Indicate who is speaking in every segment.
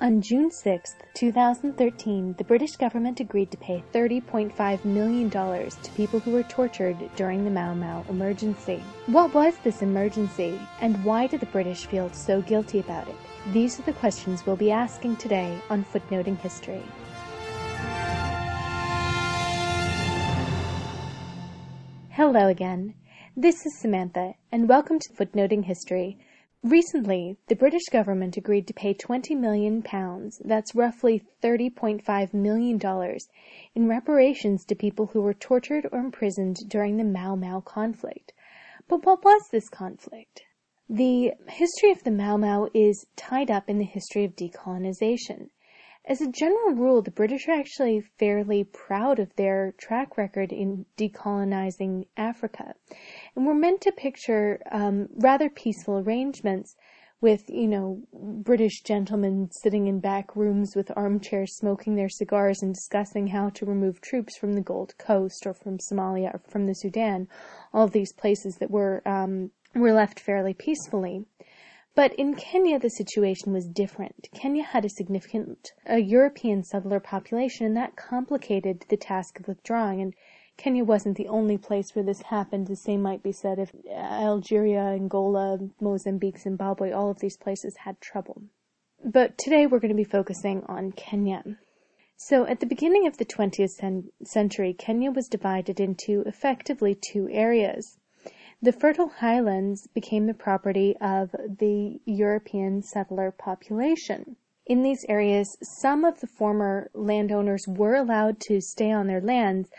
Speaker 1: On June 6, 2013, the British government agreed to pay $30.5 million to people who were tortured during the Mau Mau emergency. What was this emergency, and why did the British feel so guilty about it? These are the questions we'll be asking today on Footnoting History. Hello again. This is Samantha, and welcome to Footnoting History Recently, the British government agreed to pay twenty million pounds, that's roughly $30.5 million, in reparations to people who were tortured or imprisoned during the Mau Mau conflict. But what was this conflict? The history of the Mau Mau is tied up in the history of decolonization. As a general rule, the British are actually fairly proud of their track record in decolonizing Africa. And we're meant to picture um, rather peaceful arrangements with, you know, British gentlemen sitting in back rooms with armchairs smoking their cigars and discussing how to remove troops from the Gold Coast or from Somalia or from the Sudan, all of these places that were, um, were left fairly peacefully. But in Kenya, the situation was different. Kenya had a significant European settler population, and that complicated the task of withdrawing. And Kenya wasn't the only place where this happened. The same might be said if Algeria, Angola, Mozambique, Zimbabwe, all of these places had trouble. But today we're going to be focusing on Kenya. So at the beginning of the 20th century, Kenya was divided into effectively two areas. The fertile highlands became the property of the European settler population. In these areas, some of the former landowners were allowed to stay on their lands,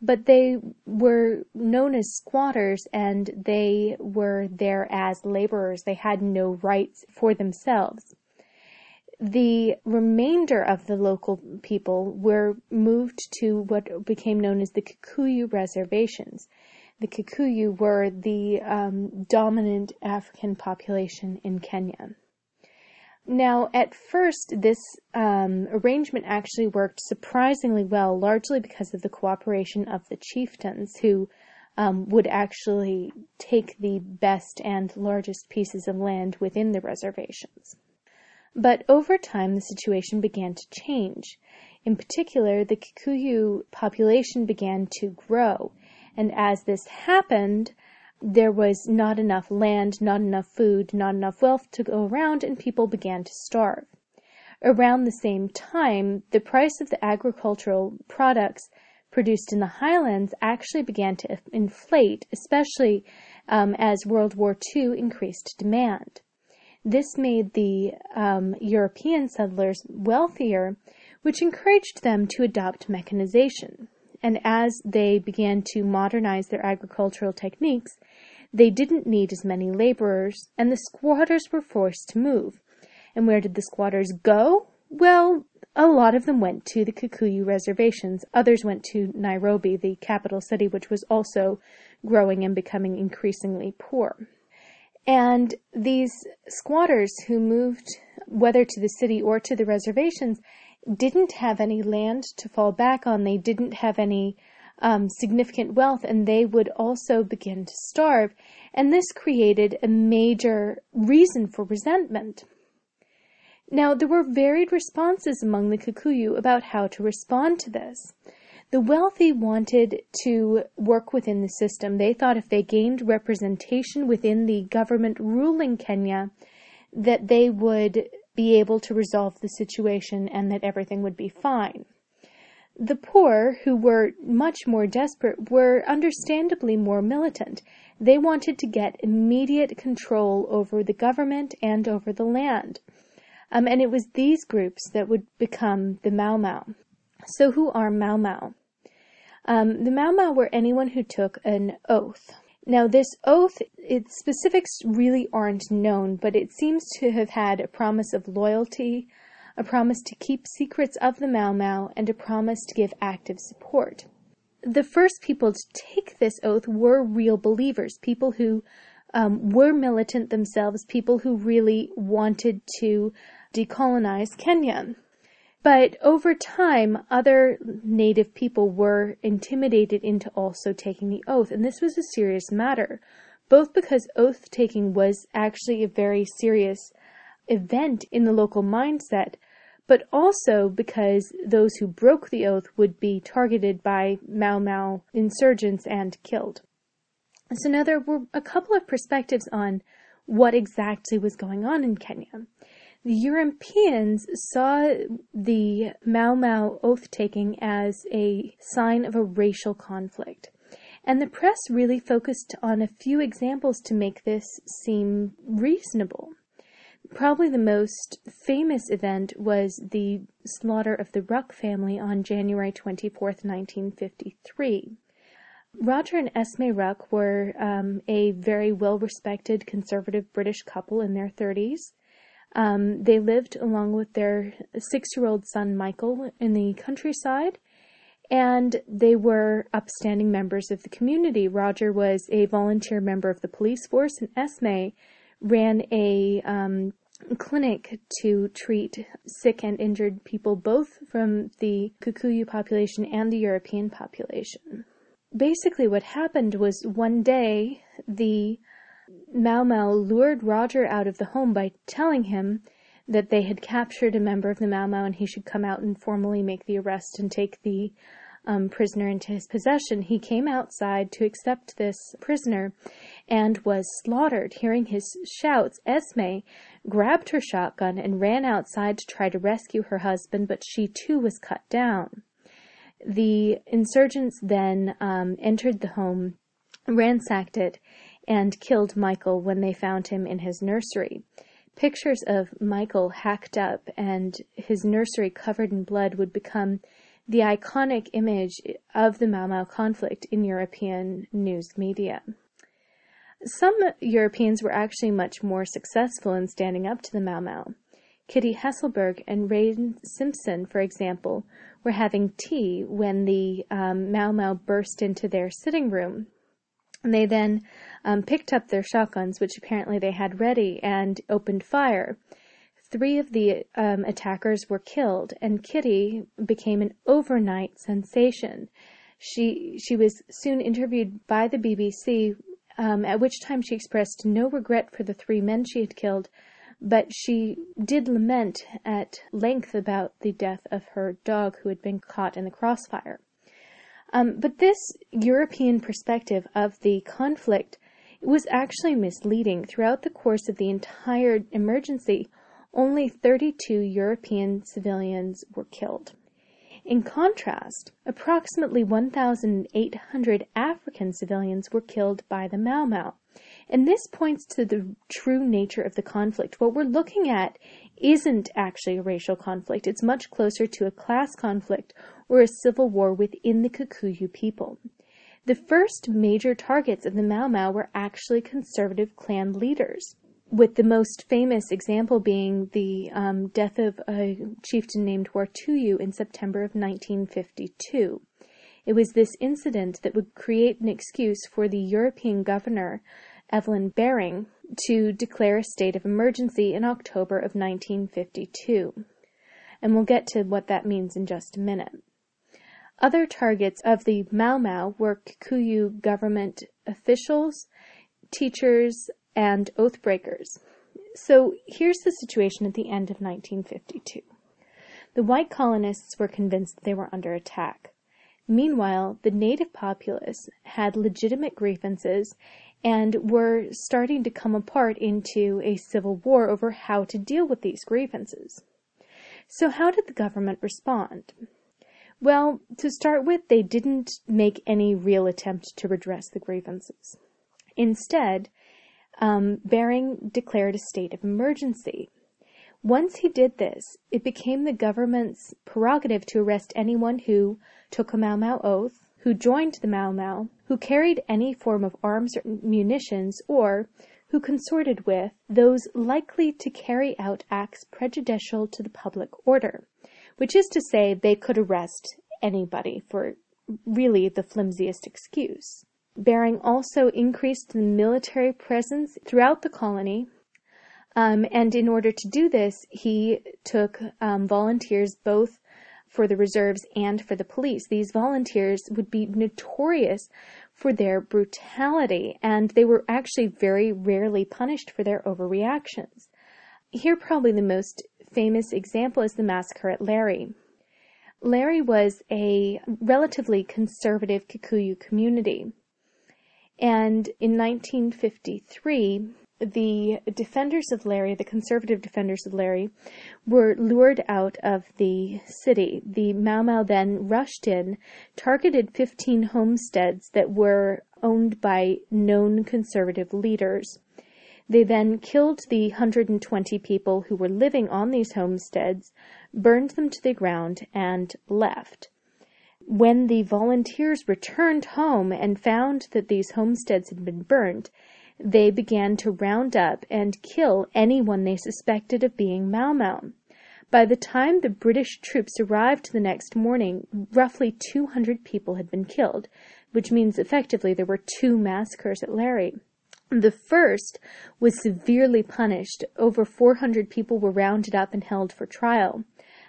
Speaker 1: but they were known as squatters and they were there as laborers. They had no rights for themselves. The remainder of the local people were moved to what became known as the Kikuyu reservations the Kikuyu were the um, dominant African population in Kenya. Now, at first, this um, arrangement actually worked surprisingly well, largely because of the cooperation of the chieftains who um, would actually take the best and largest pieces of land within the reservations. But over time, the situation began to change. In particular, the Kikuyu population began to grow, and as this happened, there was not enough land, not enough food, not enough wealth to go around, and people began to starve. Around the same time, the price of the agricultural products produced in the highlands actually began to inflate, especially um, as World War II increased demand. This made the um, European settlers wealthier, which encouraged them to adopt mechanization and as they began to modernize their agricultural techniques, they didn't need as many laborers, and the squatters were forced to move. And where did the squatters go? Well, a lot of them went to the Kikuyu reservations. Others went to Nairobi, the capital city, which was also growing and becoming increasingly poor. And these squatters who moved, whether to the city or to the reservations, didn't have any land to fall back on. They didn't have any um, significant wealth, and they would also begin to starve. And this created a major reason for resentment. Now, there were varied responses among the Kikuyu about how to respond to this. The wealthy wanted to work within the system. They thought if they gained representation within the government ruling Kenya, that they would be able to resolve the situation and that everything would be fine. The poor, who were much more desperate, were understandably more militant. They wanted to get immediate control over the government and over the land. Um, and it was these groups that would become the Mau Mau. So who are Mau Mau? Um, the Mau Mau were anyone who took an oath. Now, this oath, its specifics really aren't known, but it seems to have had a promise of loyalty, a promise to keep secrets of the Mau Mau, and a promise to give active support. The first people to take this oath were real believers, people who um, were militant themselves, people who really wanted to decolonize Kenya. But over time, other native people were intimidated into also taking the oath, and this was a serious matter, both because oath taking was actually a very serious event in the local mindset, but also because those who broke the oath would be targeted by Mau Mau insurgents and killed. So now there were a couple of perspectives on what exactly was going on in Kenya. The Europeans saw the Mau Mau oath taking as a sign of a racial conflict. And the press really focused on a few examples to make this seem reasonable. Probably the most famous event was the slaughter of the Ruck family on January 24, 1953. Roger and Esme Ruck were um, a very well respected conservative British couple in their 30s. Um, they lived along with their six year old son Michael in the countryside, and they were upstanding members of the community. Roger was a volunteer member of the police force, and Esme ran a um, clinic to treat sick and injured people, both from the Kikuyu population and the European population. Basically, what happened was one day the Mau Mau lured Roger out of the home by telling him that they had captured a member of the Mau Mau and he should come out and formally make the arrest and take the um, prisoner into his possession. He came outside to accept this prisoner and was slaughtered. Hearing his shouts, Esme grabbed her shotgun and ran outside to try to rescue her husband, but she too was cut down. The insurgents then um, entered the home, ransacked it, and killed Michael when they found him in his nursery. Pictures of Michael hacked up and his nursery covered in blood would become the iconic image of the Mau Mau conflict in European news media. Some Europeans were actually much more successful in standing up to the Mau Mau. Kitty Hesselberg and Ray Simpson, for example, were having tea when the um, Mau Mau burst into their sitting room. They then um, picked up their shotguns, which apparently they had ready, and opened fire. Three of the um, attackers were killed, and Kitty became an overnight sensation. She she was soon interviewed by the BBC, um, at which time she expressed no regret for the three men she had killed, but she did lament at length about the death of her dog who had been caught in the crossfire. Um, but this European perspective of the conflict was actually misleading. Throughout the course of the entire emergency, only 32 European civilians were killed. In contrast, approximately 1,800 African civilians were killed by the Mau Mau. And this points to the true nature of the conflict. What we're looking at isn't actually a racial conflict. It's much closer to a class conflict or a civil war within the Kikuyu people. The first major targets of the Mau Mau were actually conservative clan leaders with the most famous example being the um, death of a chieftain named Wartuyu in September of 1952. It was this incident that would create an excuse for the European governor, Evelyn Baring, to declare a state of emergency in October of 1952. And we'll get to what that means in just a minute. Other targets of the Mau Mau were Kikuyu government officials, teachers, and oath breakers. So here's the situation at the end of 1952. The white colonists were convinced they were under attack. Meanwhile, the native populace had legitimate grievances and were starting to come apart into a civil war over how to deal with these grievances. So how did the government respond? Well, to start with, they didn't make any real attempt to redress the grievances. Instead, um, Baring declared a state of emergency. Once he did this, it became the government's prerogative to arrest anyone who took a Mau Mau oath, who joined the Mau Mau, who carried any form of arms or munitions, or who consorted with those likely to carry out acts prejudicial to the public order, which is to say, they could arrest anybody for really the flimsiest excuse. Baring also increased the military presence throughout the colony. Um, and in order to do this, he took um, volunteers both for the reserves and for the police. These volunteers would be notorious for their brutality, and they were actually very rarely punished for their overreactions. Here, probably the most famous example is the massacre at Lari. Lari was a relatively conservative Kikuyu community. And in 1953, the defenders of Lari, the conservative defenders of Lari, were lured out of the city. The Mau Mau then rushed in, targeted 15 homesteads that were owned by known conservative leaders. They then killed the 120 people who were living on these homesteads, burned them to the ground, and left. When the volunteers returned home and found that these homesteads had been burned, they began to round up and kill anyone they suspected of being Mau Mau. By the time the British troops arrived the next morning, roughly 200 people had been killed, which means effectively there were two massacres at Lari. The first was severely punished. Over 400 people were rounded up and held for trial.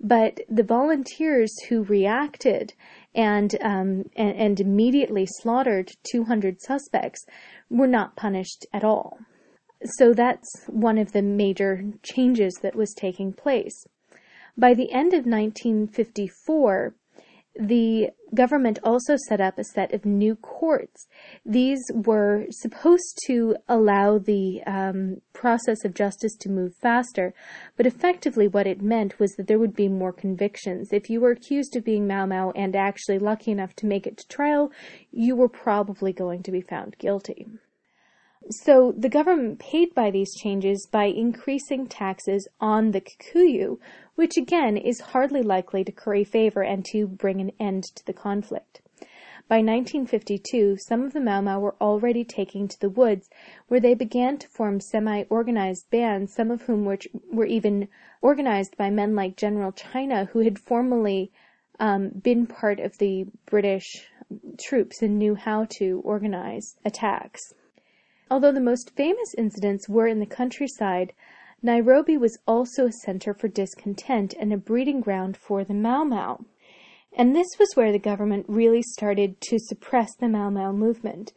Speaker 1: But the volunteers who reacted and, um, and, and immediately slaughtered 200 suspects were not punished at all. So that's one of the major changes that was taking place. By the end of 1954, the government also set up a set of new courts. These were supposed to allow the um, process of justice to move faster, but effectively what it meant was that there would be more convictions. If you were accused of being Mau Mau and actually lucky enough to make it to trial, you were probably going to be found guilty. So the government paid by these changes by increasing taxes on the Kikuyu, which again is hardly likely to curry favor and to bring an end to the conflict. By 1952, some of the Mau Mau were already taking to the woods, where they began to form semi-organized bands, some of whom were, were even organized by men like General China, who had formerly um, been part of the British troops and knew how to organize attacks. Although the most famous incidents were in the countryside, Nairobi was also a center for discontent and a breeding ground for the Mau Mau. And this was where the government really started to suppress the Mau Mau movement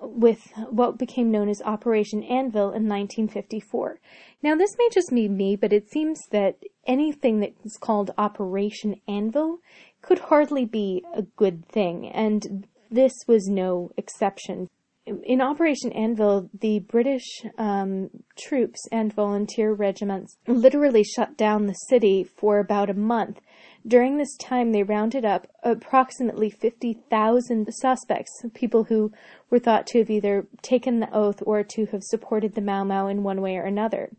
Speaker 1: with what became known as Operation Anvil in 1954. Now, this may just be me, but it seems that anything that is called Operation Anvil could hardly be a good thing, and this was no exception in Operation Anvil, the British um, troops and volunteer regiments literally shut down the city for about a month. During this time, they rounded up approximately 50,000 suspects, people who were thought to have either taken the oath or to have supported the Mau Mau in one way or another.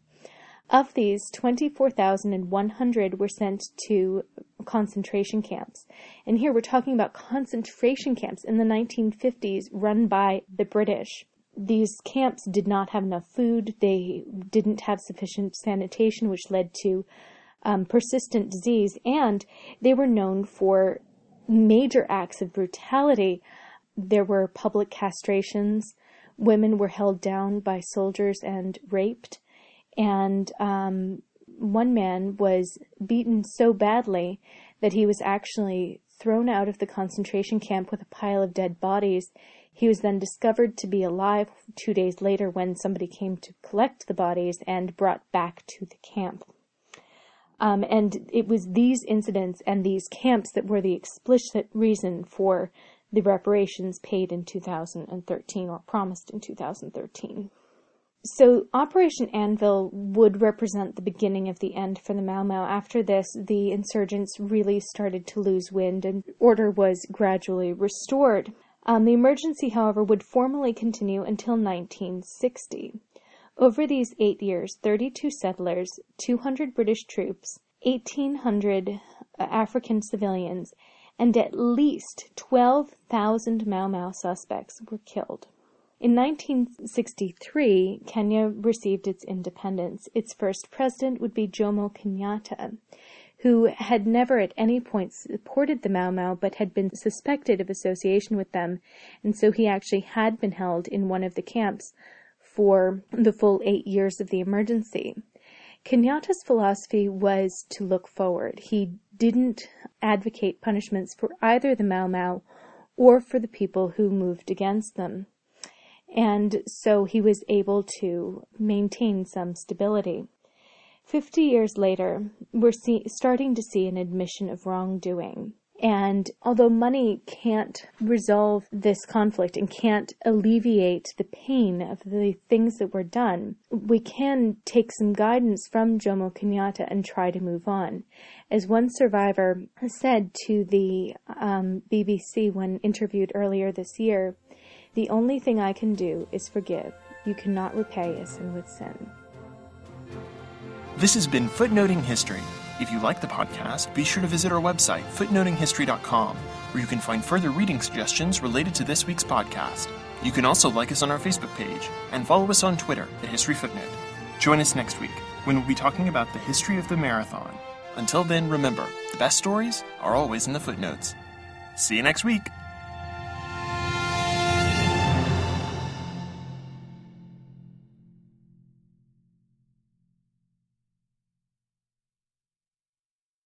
Speaker 1: Of these, 24,100 were sent to concentration camps. And here we're talking about concentration camps in the 1950s run by the British. These camps did not have enough food, they didn't have sufficient sanitation, which led to um, persistent disease, and they were known for major acts of brutality. There were public castrations, women were held down by soldiers and raped and um, one man was beaten so badly that he was actually thrown out of the concentration camp with a pile of dead bodies. He was then discovered to be alive two days later when somebody came to collect the bodies and brought back to the camp. Um, and it was these incidents and these camps that were the explicit reason for the reparations paid in 2013 or promised in 2013. So Operation Anvil would represent the beginning of the end for the Mau Mau. After this, the insurgents really started to lose wind and order was gradually restored. Um, the emergency, however, would formally continue until 1960. Over these eight years, 32 settlers, 200 British troops, 1,800 uh, African civilians, and at least 12,000 Mau Mau suspects were killed. In 1963, Kenya received its independence. Its first president would be Jomo Kenyatta, who had never at any point supported the Mau Mau but had been suspected of association with them, and so he actually had been held in one of the camps for the full eight years of the emergency. Kenyatta's philosophy was to look forward. He didn't advocate punishments for either the Mau Mau or for the people who moved against them and so he was able to maintain some stability. 50 years later, we're see- starting to see an admission of wrongdoing. And although money can't resolve this conflict and can't alleviate the pain of the things that were done, we can take some guidance from Jomo Kenyatta and try to move on. As one survivor said to the um, BBC when interviewed earlier this year, the only thing I can do is forgive. You cannot repay a sin with sin.
Speaker 2: This has been Footnoting History. If you like the podcast, be sure to visit our website, footnotinghistory.com, where you can find further reading suggestions related to this week's podcast. You can also like us on our Facebook page and follow us on Twitter at History Footnote. Join us next week when we'll be talking about the history of the marathon. Until then, remember, the best stories are always in the footnotes. See you next week.